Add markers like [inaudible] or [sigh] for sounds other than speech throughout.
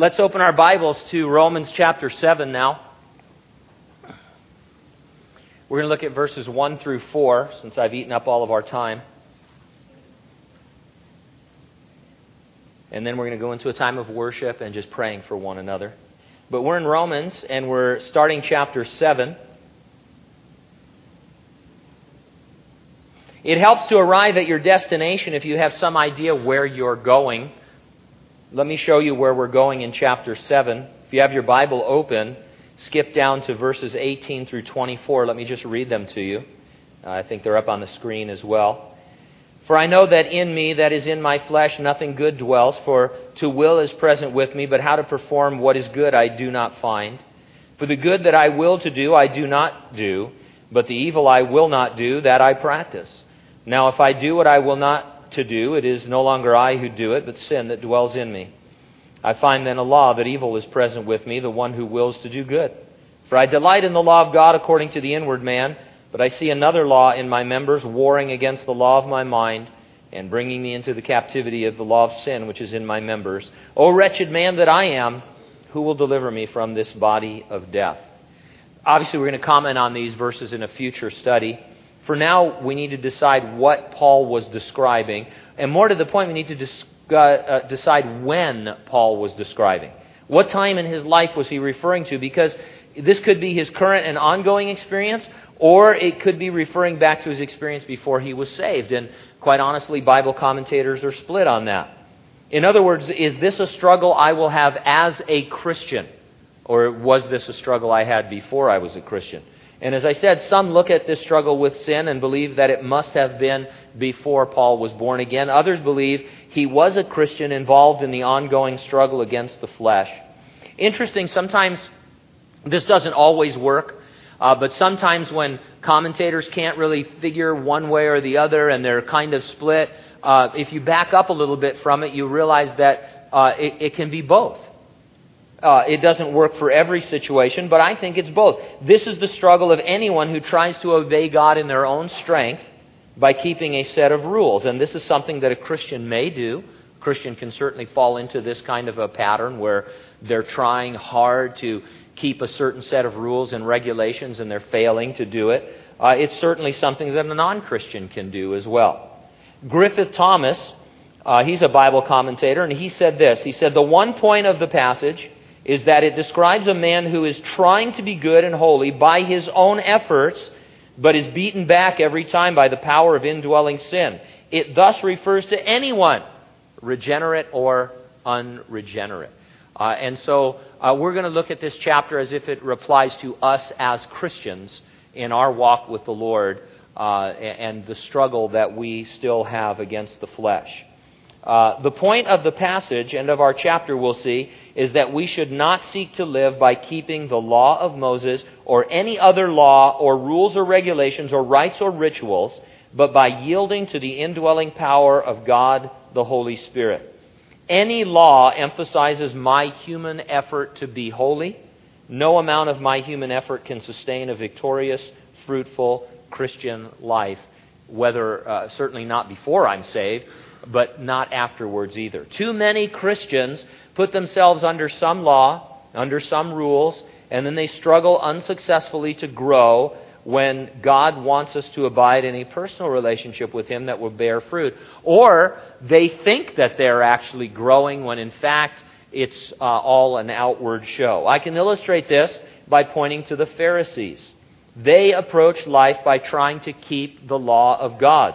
let's open our Bibles to Romans chapter 7 now. We're going to look at verses 1 through 4 since I've eaten up all of our time. And then we're going to go into a time of worship and just praying for one another. But we're in Romans and we're starting chapter 7. It helps to arrive at your destination if you have some idea where you're going. Let me show you where we're going in chapter 7. If you have your Bible open, skip down to verses 18 through 24. Let me just read them to you. Uh, I think they're up on the screen as well. For I know that in me, that is in my flesh, nothing good dwells, for to will is present with me, but how to perform what is good I do not find. For the good that I will to do, I do not do, but the evil I will not do, that I practice. Now, if I do what I will not to do, it is no longer I who do it, but sin that dwells in me. I find then a law that evil is present with me, the one who wills to do good. For I delight in the law of God according to the inward man, but I see another law in my members, warring against the law of my mind, and bringing me into the captivity of the law of sin which is in my members. O wretched man that I am, who will deliver me from this body of death? Obviously, we're going to comment on these verses in a future study. For now, we need to decide what Paul was describing. And more to the point, we need to dis- uh, decide when Paul was describing. What time in his life was he referring to? Because this could be his current and ongoing experience, or it could be referring back to his experience before he was saved. And quite honestly, Bible commentators are split on that. In other words, is this a struggle I will have as a Christian? Or was this a struggle I had before I was a Christian? And as I said, some look at this struggle with sin and believe that it must have been before Paul was born again. Others believe he was a Christian involved in the ongoing struggle against the flesh. Interesting, sometimes this doesn't always work, uh, but sometimes when commentators can't really figure one way or the other and they're kind of split, uh, if you back up a little bit from it, you realize that uh, it, it can be both. Uh, it doesn't work for every situation, but I think it's both. This is the struggle of anyone who tries to obey God in their own strength by keeping a set of rules. And this is something that a Christian may do. A Christian can certainly fall into this kind of a pattern where they're trying hard to keep a certain set of rules and regulations and they're failing to do it. Uh, it's certainly something that a non Christian can do as well. Griffith Thomas, uh, he's a Bible commentator, and he said this. He said, The one point of the passage is that it describes a man who is trying to be good and holy by his own efforts, but is beaten back every time by the power of indwelling sin. It thus refers to anyone, regenerate or unregenerate. Uh, and so uh, we're going to look at this chapter as if it applies to us as Christians in our walk with the Lord uh, and the struggle that we still have against the flesh. Uh, the point of the passage and of our chapter, we'll see, is that we should not seek to live by keeping the law of Moses or any other law or rules or regulations or rites or rituals, but by yielding to the indwelling power of God the Holy Spirit. Any law emphasizes my human effort to be holy. No amount of my human effort can sustain a victorious, fruitful Christian life, whether uh, certainly not before I'm saved, but not afterwards either. Too many Christians put themselves under some law, under some rules, and then they struggle unsuccessfully to grow when God wants us to abide in a personal relationship with Him that will bear fruit. Or they think that they're actually growing when in fact it's uh, all an outward show. I can illustrate this by pointing to the Pharisees. They approach life by trying to keep the law of God.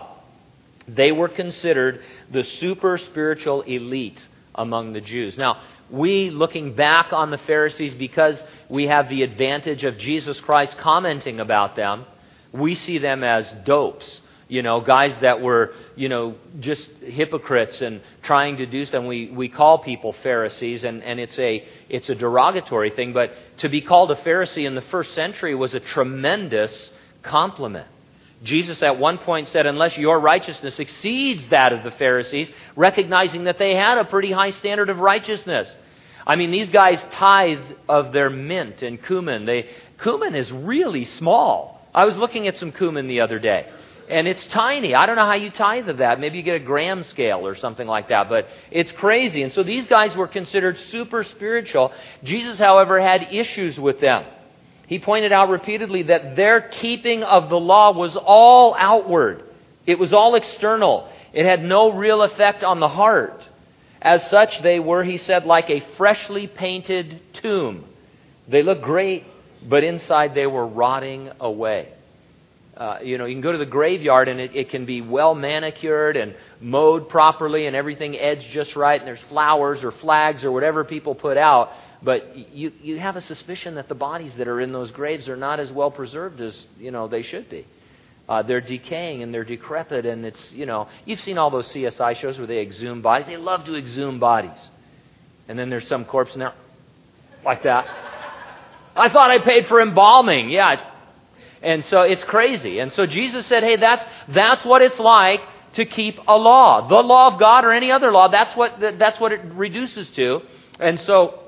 They were considered the super spiritual elite among the Jews. Now, we, looking back on the Pharisees, because we have the advantage of Jesus Christ commenting about them, we see them as dopes. You know, guys that were, you know, just hypocrites and trying to do something. We, we call people Pharisees, and, and it's, a, it's a derogatory thing, but to be called a Pharisee in the first century was a tremendous compliment. Jesus at one point said, Unless your righteousness exceeds that of the Pharisees, recognizing that they had a pretty high standard of righteousness. I mean, these guys tithed of their mint and cumin. They, cumin is really small. I was looking at some cumin the other day. and it's tiny. I don't know how you tithe of that. Maybe you get a gram scale or something like that, but it's crazy. And so these guys were considered super spiritual. Jesus, however, had issues with them. He pointed out repeatedly that their keeping of the law was all outward. It was all external. It had no real effect on the heart. As such, they were, he said, like a freshly painted tomb. They looked great, but inside they were rotting away. Uh, you know, you can go to the graveyard and it, it can be well manicured and mowed properly and everything edged just right, and there's flowers or flags or whatever people put out. But you, you have a suspicion that the bodies that are in those graves are not as well preserved as you know they should be. Uh, they're decaying and they're decrepit, and it's, you know, you've seen all those CSI shows where they exhume bodies. They love to exhume bodies. And then there's some corpse in there, like that. I thought I paid for embalming. Yeah. And so it's crazy. And so Jesus said, hey, that's, that's what it's like to keep a law. The law of God or any other law, that's what, that's what it reduces to. And so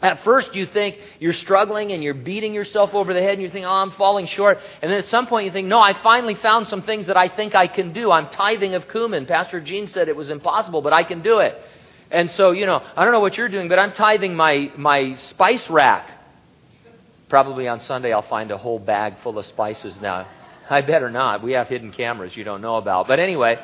at first, you think you're struggling and you're beating yourself over the head and you think, oh, I'm falling short. And then at some point, you think, no, I finally found some things that I think I can do. I'm tithing of cumin. Pastor Gene said it was impossible, but I can do it. And so, you know, I don't know what you're doing, but I'm tithing my, my spice rack. Probably on Sunday, I'll find a whole bag full of spices now. I better not. We have hidden cameras you don't know about. But anyway.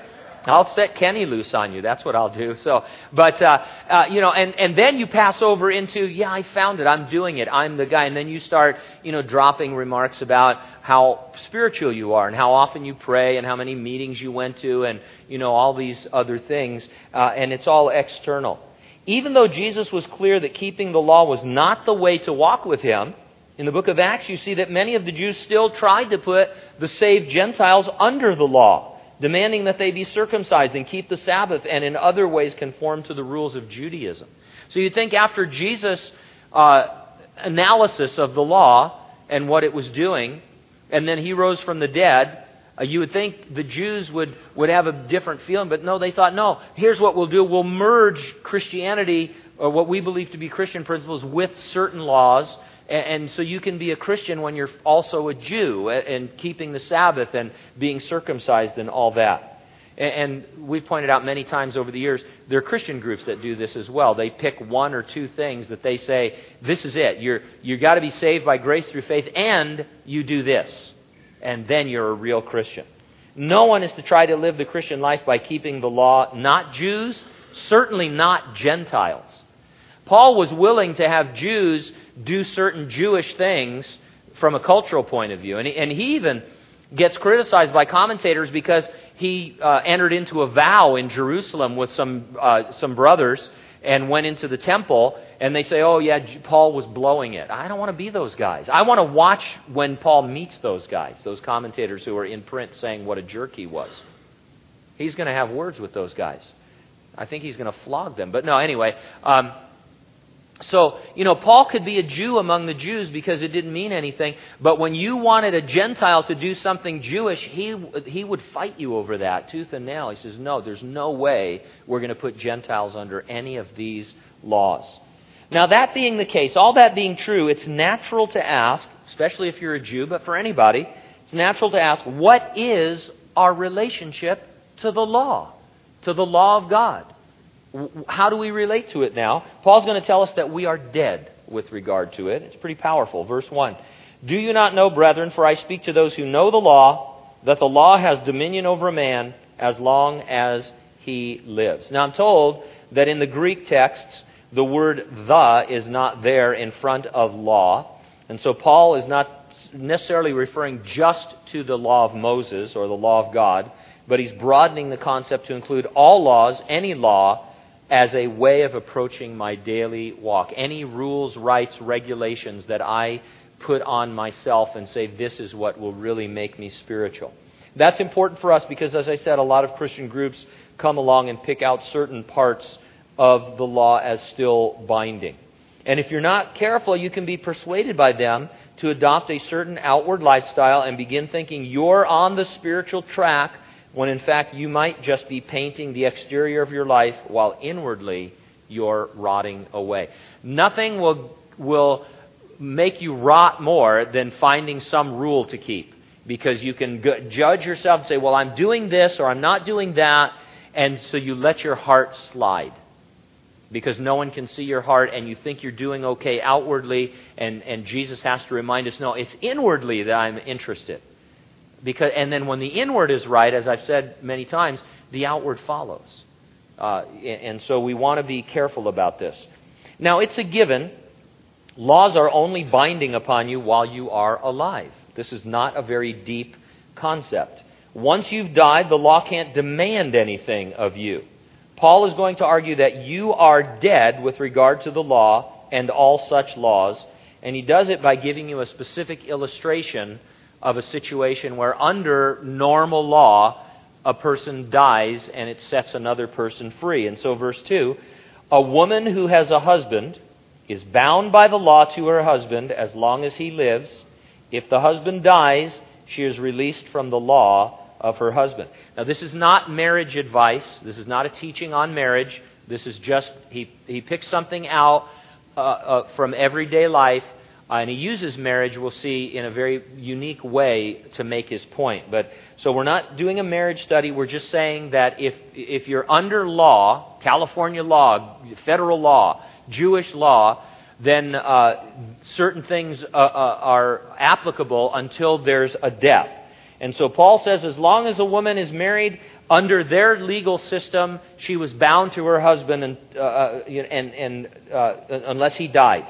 I'll set Kenny loose on you. That's what I'll do. So, but uh, uh, you know, and and then you pass over into, yeah, I found it. I'm doing it. I'm the guy. And then you start, you know, dropping remarks about how spiritual you are and how often you pray and how many meetings you went to and you know all these other things. Uh, and it's all external. Even though Jesus was clear that keeping the law was not the way to walk with Him. In the book of Acts, you see that many of the Jews still tried to put the saved Gentiles under the law demanding that they be circumcised and keep the Sabbath, and in other ways conform to the rules of Judaism. So you'd think after Jesus' uh, analysis of the law and what it was doing, and then he rose from the dead, uh, you would think the Jews would, would have a different feeling, but no, they thought, no, here's what we'll do. We'll merge Christianity, or what we believe to be Christian principles, with certain laws and, so you can be a Christian when you're also a Jew and keeping the Sabbath and being circumcised and all that. And we've pointed out many times over the years, there are Christian groups that do this as well. They pick one or two things that they say, this is it. You're, you've got to be saved by grace through faith, and you do this. And then you're a real Christian. No one is to try to live the Christian life by keeping the law, not Jews, certainly not Gentiles. Paul was willing to have Jews do certain Jewish things from a cultural point of view. And he, and he even gets criticized by commentators because he uh, entered into a vow in Jerusalem with some, uh, some brothers and went into the temple, and they say, oh, yeah, Paul was blowing it. I don't want to be those guys. I want to watch when Paul meets those guys, those commentators who are in print saying what a jerk he was. He's going to have words with those guys. I think he's going to flog them. But no, anyway. Um, so, you know, Paul could be a Jew among the Jews because it didn't mean anything. But when you wanted a Gentile to do something Jewish, he, he would fight you over that, tooth and nail. He says, no, there's no way we're going to put Gentiles under any of these laws. Now, that being the case, all that being true, it's natural to ask, especially if you're a Jew, but for anybody, it's natural to ask, what is our relationship to the law, to the law of God? How do we relate to it now? Paul's going to tell us that we are dead with regard to it. It's pretty powerful. Verse 1 Do you not know, brethren, for I speak to those who know the law, that the law has dominion over a man as long as he lives? Now, I'm told that in the Greek texts, the word the is not there in front of law. And so Paul is not necessarily referring just to the law of Moses or the law of God, but he's broadening the concept to include all laws, any law as a way of approaching my daily walk. Any rules, rites, regulations that I put on myself and say, this is what will really make me spiritual. That's important for us because, as I said, a lot of Christian groups come along and pick out certain parts of the law as still binding. And if you're not careful, you can be persuaded by them to adopt a certain outward lifestyle and begin thinking you're on the spiritual track when in fact you might just be painting the exterior of your life while inwardly you're rotting away. Nothing will, will make you rot more than finding some rule to keep. because you can judge yourself and say, well, I'm doing this or I'm not doing that, and so you let your heart slide because no one can see your heart and you think you're doing okay outwardly, and, and Jesus has to remind us, no, it's inwardly that I'm interested. Because, and then when the inward is right, as I've said many times, the outward follows. Uh, and so we want to be careful about this. Now, it's a given. Laws are only binding upon you while you are alive. This is not a very deep concept. Once you've died, the law can't demand anything of you. Paul is going to argue that you are dead with regard to the law and all such laws, and he does it by giving you a specific illustration of a situation where, under normal law, a person dies and it sets another person free. And so, verse 2 a woman who has a husband is bound by the law to her husband as long as he lives. If the husband dies, she is released from the law of her husband. Now, this is not marriage advice. This is not a teaching on marriage. This is just, he, he picks something out uh, uh, from everyday life, uh, and he uses marriage, we'll see, in a very unique way to make his point. But So we're not doing a marriage study. We're just saying that if, if you're under law, California law, federal law, Jewish law, then uh, certain things uh, uh, are applicable until there's a death. And so Paul says as long as a woman is married under their legal system, she was bound to her husband and, uh, uh and, and unless he died.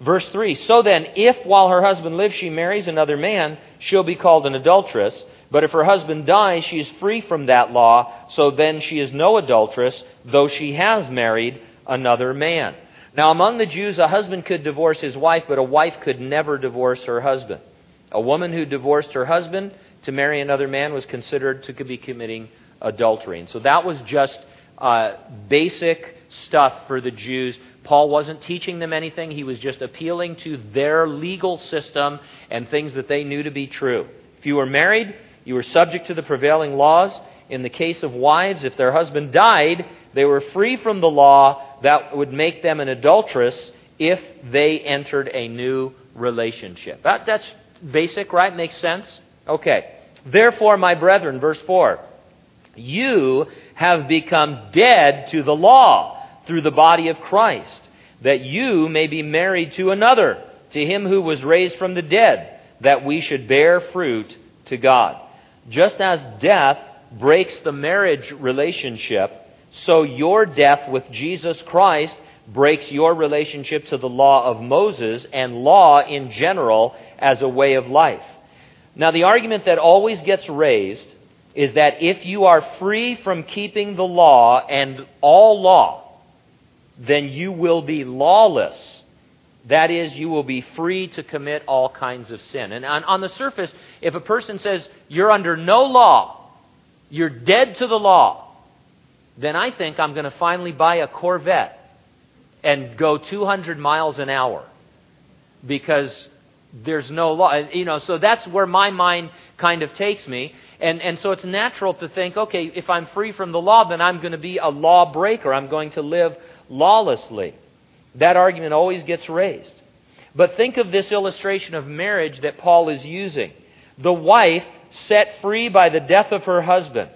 Verse 3 So then, if while her husband lives she marries another man, she'll be called an adulteress. But if her husband dies, she is free from that law, so then she is no adulteress, though she has married another man. Now, among the Jews, a husband could divorce his wife, but a wife could never divorce her husband. A woman who divorced her husband to marry another man was considered to be committing adultery. And so that was just uh, basic stuff for the Jews. Paul wasn't teaching them anything, he was just appealing to their legal system and things that they knew to be true. If you were married, you were subject to the prevailing laws. In the case of wives, if their husband died, they were free from the law that would make them an adulteress if they entered a new relationship. That, that's Basic, right? Makes sense? Okay. Therefore, my brethren, verse 4, you have become dead to the law through the body of Christ, that you may be married to another, to him who was raised from the dead, that we should bear fruit to God. Just as death breaks the marriage relationship, so your death with Jesus Christ breaks your relationship to the law of Moses and law in general as a way of life. Now, the argument that always gets raised is that if you are free from keeping the law and all law, then you will be lawless. That is, you will be free to commit all kinds of sin. And on, on the surface, if a person says, you're under no law, you're dead to the law, then I think I'm going to finally buy a Corvette and go 200 miles an hour because there's no law. You know, so that's where my mind kind of takes me. And, and so it's natural to think, okay, if I'm free from the law, then I'm going to be a lawbreaker. I'm going to live lawlessly. That argument always gets raised. But think of this illustration of marriage that Paul is using. The wife set free by the death of her husband.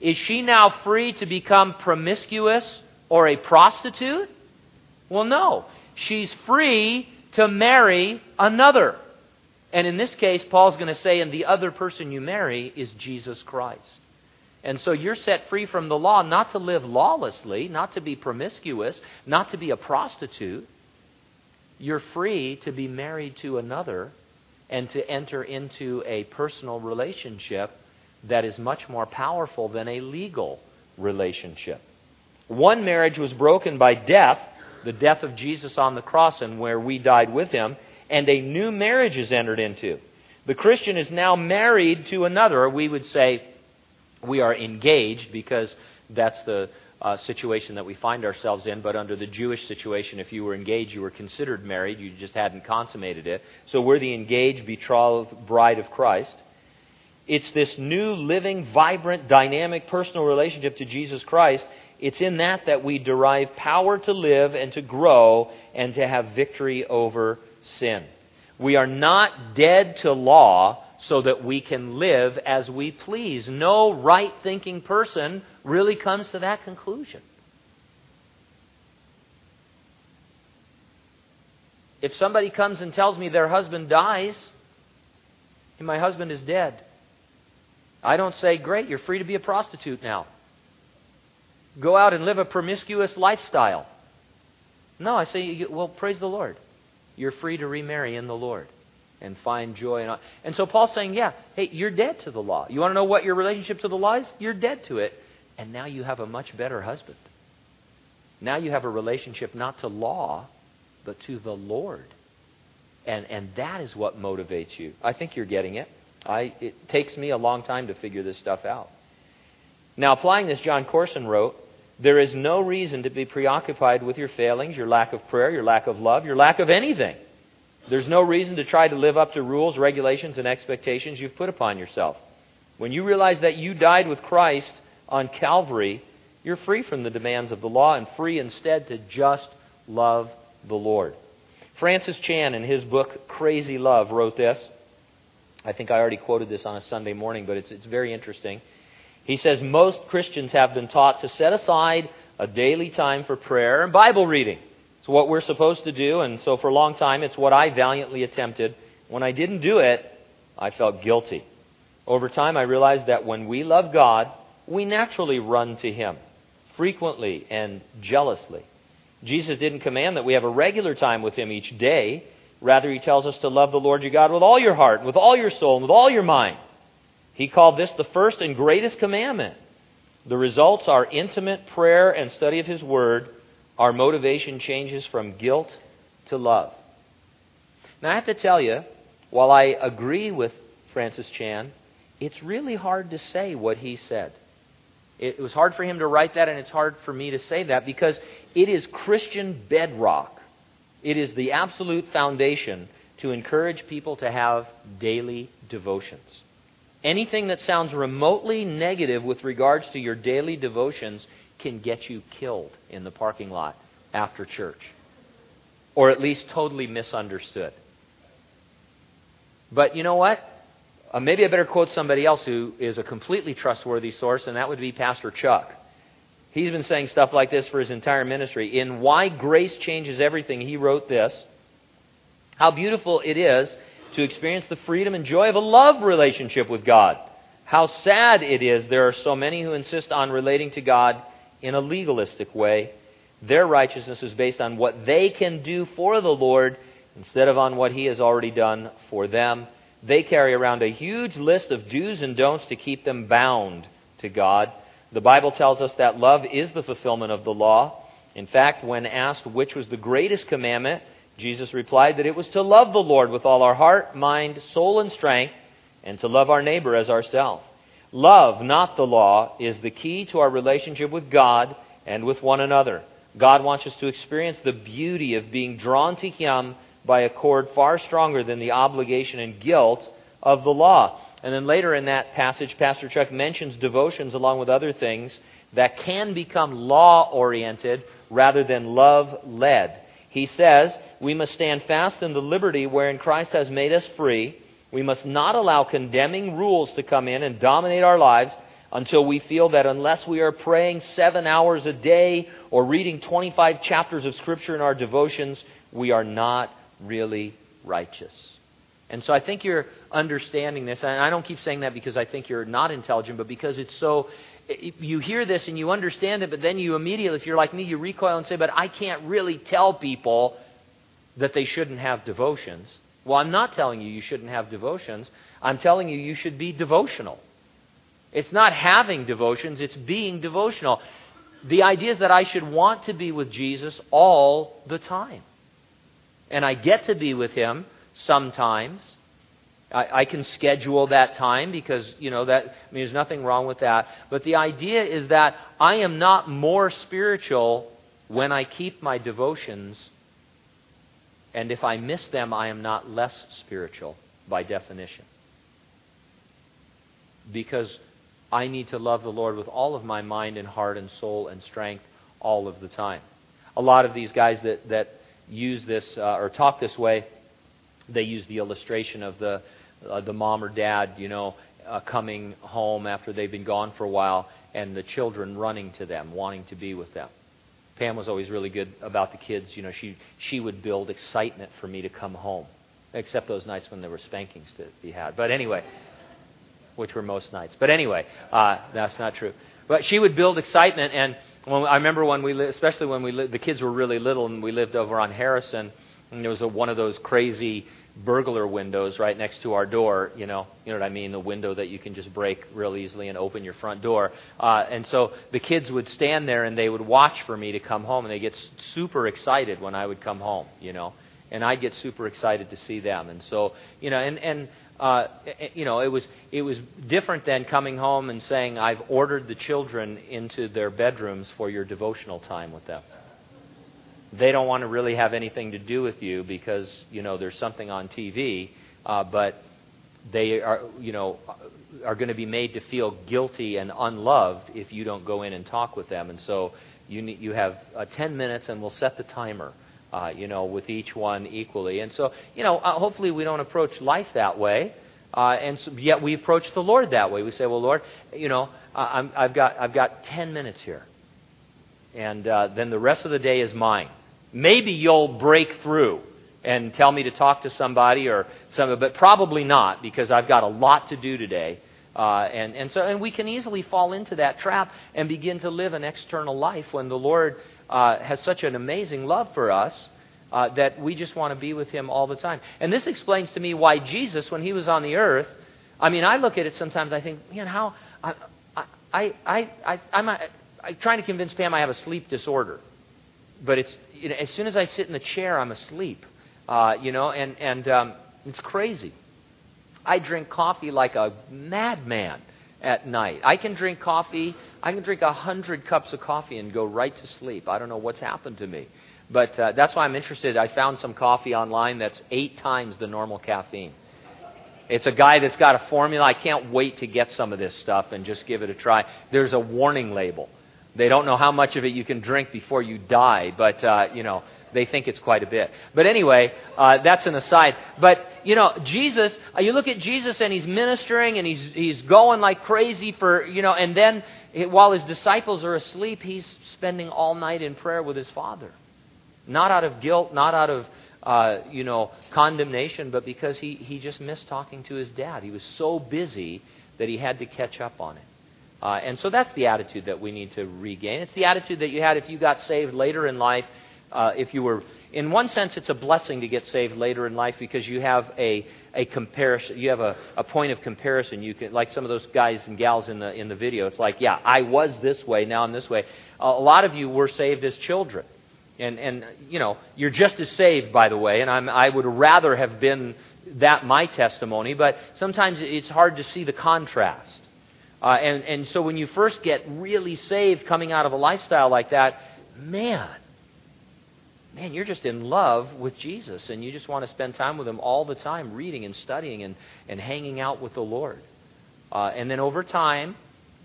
Is she now free to become promiscuous or a prostitute? Well, no. She's free to marry another. And in this case, Paul's going to say, and the other person you marry is Jesus Christ. And so you're set free from the law not to live lawlessly, not to be promiscuous, not to be a prostitute. You're free to be married to another and to enter into a personal relationship that is much more powerful than a legal relationship. One marriage was broken by death, the death of Jesus on the cross and where we died with him, and a new marriage is entered into. The Christian is now married to another. We would say we are engaged because that's the uh, situation that we find ourselves in. But under the Jewish situation, if you were engaged, you were considered married. You just hadn't consummated it. So we're the engaged, betrothed bride of Christ. It's this new, living, vibrant, dynamic personal relationship to Jesus Christ it's in that that we derive power to live and to grow and to have victory over sin. We are not dead to law so that we can live as we please. No right thinking person really comes to that conclusion. If somebody comes and tells me their husband dies and my husband is dead, I don't say, Great, you're free to be a prostitute now. Go out and live a promiscuous lifestyle. No, I say, Well, praise the Lord. You're free to remarry in the Lord and find joy. And, and so Paul's saying, yeah, hey, you're dead to the law. You want to know what your relationship to the law is? You're dead to it. And now you have a much better husband. Now you have a relationship not to law, but to the Lord. And, and that is what motivates you. I think you're getting it. I, it takes me a long time to figure this stuff out. Now, applying this, Jon Courson wrote, there is no reason to be preoccupied with your failings, your lack of prayer, your lack of love, your lack of anything. There's no reason to try to live up to rules, regulations, and expectations you've put upon yourself. When you realize that you died with Christ on Calvary, you're free from the demands of the law and free instead to just love the Lord. Francis Chan, in his book Crazy Love, wrote this. I think I already quoted this on a Sunday morning, but it's, it's very interesting. He says most Christians have been taught to set aside a daily time for prayer and Bible reading. It's what we're supposed to do, and so for a long time, it's what I valiantly attempted. When I didn't do it, I felt guilty. Over time, I realized that when we love God, we naturally run to Him, frequently and jealously. Jesus didn't command that we have a regular time with Him each day. Rather, He tells us to love the Lord your God with all your heart, with all your soul, and with all your mind. He called this the first and greatest commandment. The results are intimate prayer and study of His Word. Our motivation changes from guilt to love. Now, I have to tell you, while I agree with Francis Chan, it's really hard to say what he said. It was hard for him to write that, and it's hard for me to say that because it is Christian bedrock. It is the absolute foundation to encourage people to have daily devotions. Anything that sounds remotely negative with regards to your daily devotions can get you killed in the parking lot after church, or at least totally misunderstood. But you know what? Uh, maybe I better quote somebody else who is a completely trustworthy source, and that would be Pastor Chuck. He's been saying stuff like this for his entire ministry. In Why Grace Changes Everything, he wrote this How beautiful it is to experience the freedom and joy of a love relationship with God. How sad it is there are so many who insist on relating to God in a legalistic way. Their righteousness is based on what they can do for the Lord instead of on what He has already done for them. They carry around a huge list of do's and don'ts to keep them bound to God. The Bible tells us that love is the fulfillment of the law. In fact, when asked which was the greatest commandment, Jesus replied that it was to love the Lord with all our heart, mind, soul, and strength, and to love our neighbor as ourselves. Love, not the law, is the key to our relationship with God and with one another. God wants us to experience the beauty of being drawn to Him by a cord far stronger than the obligation and guilt of the law. And then later in that passage, Pastor Chuck mentions devotions along with other things that can become law oriented rather than love led. He says, We must stand fast in the liberty wherein Christ has made us free. We must not allow condemning rules to come in and dominate our lives until we feel that unless we are praying seven hours a day or reading 25 chapters of Scripture in our devotions, we are not really righteous. And so I think you're understanding this. And I don't keep saying that because I think you're not intelligent, but because it's so you hear this and you understand it, but then you immediately, if you're like me, you recoil and say, But I can't really tell people that they shouldn't have devotions. Well, I'm not telling you you shouldn't have devotions. I'm telling you you should be devotional. It's not having devotions, it's being devotional. The idea is that I should want to be with Jesus all the time. And I get to be with him sometimes. I, I can schedule that time because, you know, that, I mean, there's nothing wrong with that. But the idea is that I am not more spiritual when I keep my devotions. And if I miss them, I am not less spiritual by definition. Because I need to love the Lord with all of my mind and heart and soul and strength all of the time. A lot of these guys that, that use this uh, or talk this way, they use the illustration of the uh, the mom or dad, you know, uh, coming home after they've been gone for a while and the children running to them, wanting to be with them. Pam was always really good about the kids. You know, she, she would build excitement for me to come home, except those nights when there were spankings to be had. But anyway, which were most nights. But anyway, uh, that's not true. But she would build excitement, and when, I remember when we, li- especially when we, li- the kids were really little, and we lived over on Harrison, and there was a, one of those crazy burglar windows right next to our door. You know, you know what I mean? The window that you can just break real easily and open your front door. Uh, and so the kids would stand there and they would watch for me to come home, and they get super excited when I would come home. You know, and I'd get super excited to see them. And so, you know, and and uh, you know, it was it was different than coming home and saying, "I've ordered the children into their bedrooms for your devotional time with them." They don't want to really have anything to do with you because you know there's something on TV, uh, but they are you know are going to be made to feel guilty and unloved if you don't go in and talk with them. And so you you have uh, 10 minutes, and we'll set the timer. Uh, you know, with each one equally. And so, you know, uh, hopefully we don't approach life that way. Uh, and so, yet we approach the Lord that way. We say, "Well, Lord, you know, i have got I've got ten minutes here, and uh, then the rest of the day is mine." Maybe you'll break through and tell me to talk to somebody or some, but probably not because I've got a lot to do today. Uh, and, and so and we can easily fall into that trap and begin to live an external life when the Lord uh, has such an amazing love for us uh, that we just want to be with Him all the time. And this explains to me why Jesus, when He was on the earth, I mean, I look at it sometimes. I think, man, how I I I, I I'm, I'm trying to convince Pam I have a sleep disorder but it's you know, as soon as I sit in the chair, I'm asleep. Uh, you know, and and um, it's crazy. I drink coffee like a madman at night. I can drink coffee. I can drink a hundred cups of coffee and go right to sleep. I don't know what's happened to me, but uh, that's why I'm interested. I found some coffee online that's eight times the normal caffeine. It's a guy that's got a formula. I can't wait to get some of this stuff and just give it a try. There's a warning label. They don't know how much of it you can drink before you die, but, uh, you know, they think it's quite a bit. But anyway, uh, that's an aside. But, you know, Jesus, uh, you look at Jesus and he's ministering and he's, he's going like crazy for, you know, and then while his disciples are asleep, he's spending all night in prayer with his Father. Not out of guilt, not out of, uh, you know, condemnation, but because he, he just missed talking to his dad. He was so busy that he had to catch up on it. Uh, and so that's the attitude that we need to regain. It's the attitude that you had if you got saved later in life. Uh, if you were, in one sense, it's a blessing to get saved later in life because you have a, a comparison. You have a, a point of comparison. You can, like some of those guys and gals in the in the video. It's like, yeah, I was this way, now I'm this way. a lot of you were saved as children, and and you know you're just as saved, by the way. And I'm, I would rather have been that my testimony, but sometimes it's hard to see the contrast. Uh, and, and so when you first get really saved coming out of a lifestyle like that, man, man, you're just in love with Jesus and you just want to spend time with Him all the time, reading and studying and, and hanging out with the Lord. Uh, and then over time,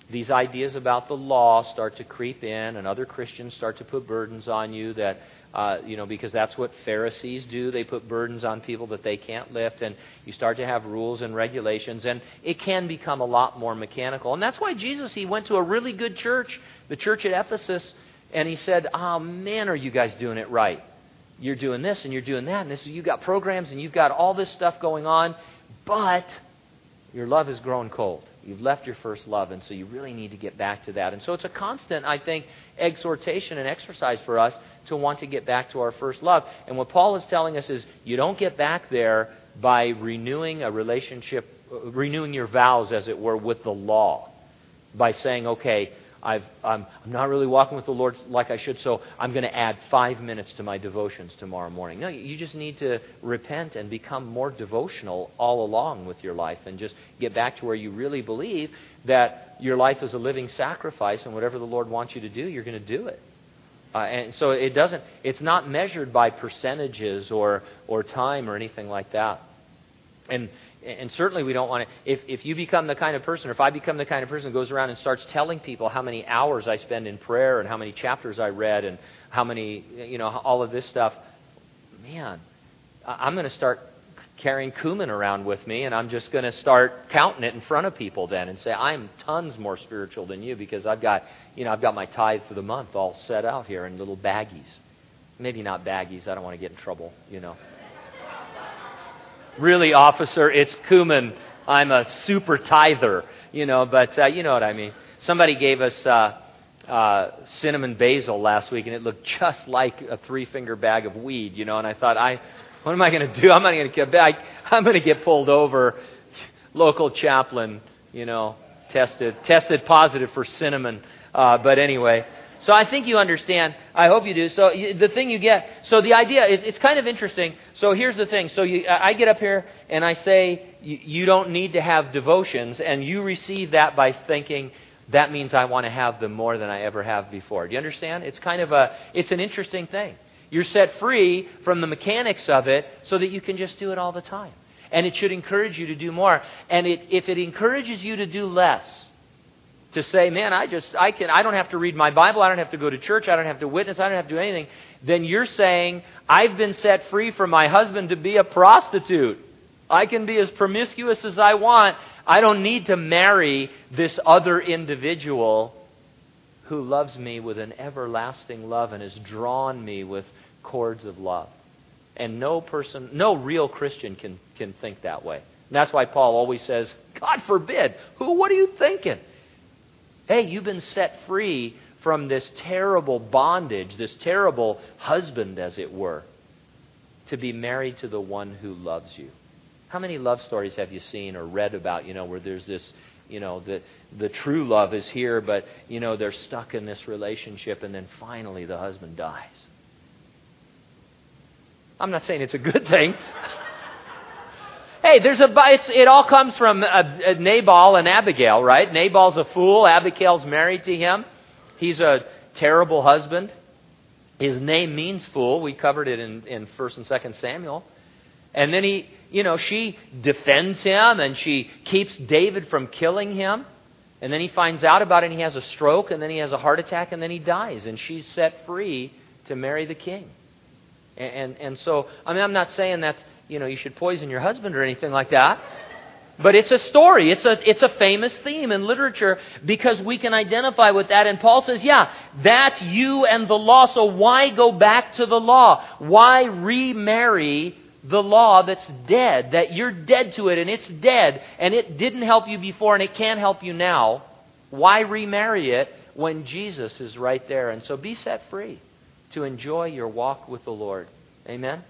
these ideas about the law start to creep in, and other Christians start to put burdens on you that uh, you know, because that's what Pharisees do. They put burdens on people that they can't lift, and you start to have rules and regulations, and it can become a lot more mechanical. And that's why Jesus, he went to a really good church, the church at Ephesus, and he said, Oh, man, are you guys doing it right? You're doing this, and you're doing that, and this, you've got programs, and you've got all this stuff going on, but your love has grown cold. You've left your first love, and so you really need to get back to that. And so it's a constant, I think, exhortation and exercise for us to want to get back to our first love. And what Paul is telling us is you don't get back there by renewing a relationship, uh, renewing your vows, as it were, with the law. By saying, okay, I'm, I'm not really walking with the Lord like I should, so I'm going to add five minutes to my devotions tomorrow morning. No, you just need to repent and become more devotional all along with your life and just get back to where you really believe that your life is a living sacrifice and whatever the Lord wants you to do, you're going to do it. Uh, and so it doesn't, it's not measured by percentages or, or time or anything like that. And and certainly we don't want to if, if you become the kind of person or if i become the kind of person who goes around and starts telling people how many hours i spend in prayer and how many chapters i read and how many you know all of this stuff man i'm going to start carrying cumin around with me, and I'm just going to start counting it in front of people then and say, I'm tons more spiritual than you because I've got, you know, I've got my tithe for the month all set out here in little baggies. Maybe not baggies. I don't want to get in trouble, you know. Really, officer, it's cumin. I'm a super tither, you know, but uh, you know what I mean. Somebody gave us uh, uh, cinnamon basil last week, and it looked just like a three finger bag of weed, you know, and I thought, I, what am I going to do? I'm not going to get back. I'm going to get pulled over. Local chaplain, you know, tested tested positive for cinnamon. Uh, but anyway, so I think you understand. I hope you do. So the thing you get. So the idea it's kind of interesting. So here's the thing. So you, I get up here and I say you don't need to have devotions, and you receive that by thinking that means I want to have them more than I ever have before. Do you understand? It's kind of a it's an interesting thing. You're set free from the mechanics of it so that you can just do it all the time. And it should encourage you to do more. And it, if it encourages you to do less, to say, man, I just, I can, I don't have to read my Bible, I don't have to go to church, I don't have to witness, I don't have to do anything, then you're saying, I've been set free from my husband to be a prostitute. I can be as promiscuous as I want. I don't need to marry this other individual who loves me with an everlasting love and has drawn me with cords of love. And no person, no real Christian can, can think that way. And that's why Paul always says, God forbid. Who, what are you thinking? Hey, you've been set free from this terrible bondage, this terrible husband, as it were, to be married to the one who loves you. How many love stories have you seen or read about, you know, where there's this you know, the, the true love is here, but, you know, they're stuck in this relationship, and then finally the husband dies. I'm not saying it's a good thing. [laughs] hey, there's a, it all comes from a, a Nabal and Abigail, right? Nabal's a fool. Abigail's married to him. He's a terrible husband. His name means fool. We covered it in, in 1st and 2nd Samuel. And then he, you know, she defends him and she keeps David from killing him. And then he finds out about it and he has a stroke and then he has a heart attack and then he dies. And she's set free to marry the king. And, and, and so, I mean, I'm not saying that, you know, you should poison your husband or anything like that. But it's a story. It's a, it's a famous theme in literature because we can identify with that. And Paul says, yeah, that's you and the law. So why go back to the law? Why remarry the law that's dead, that you're dead to it and it's dead and it didn't help you before and it can't help you now, why remarry it when Jesus is right there? And so be set free to enjoy your walk with the Lord. Amen?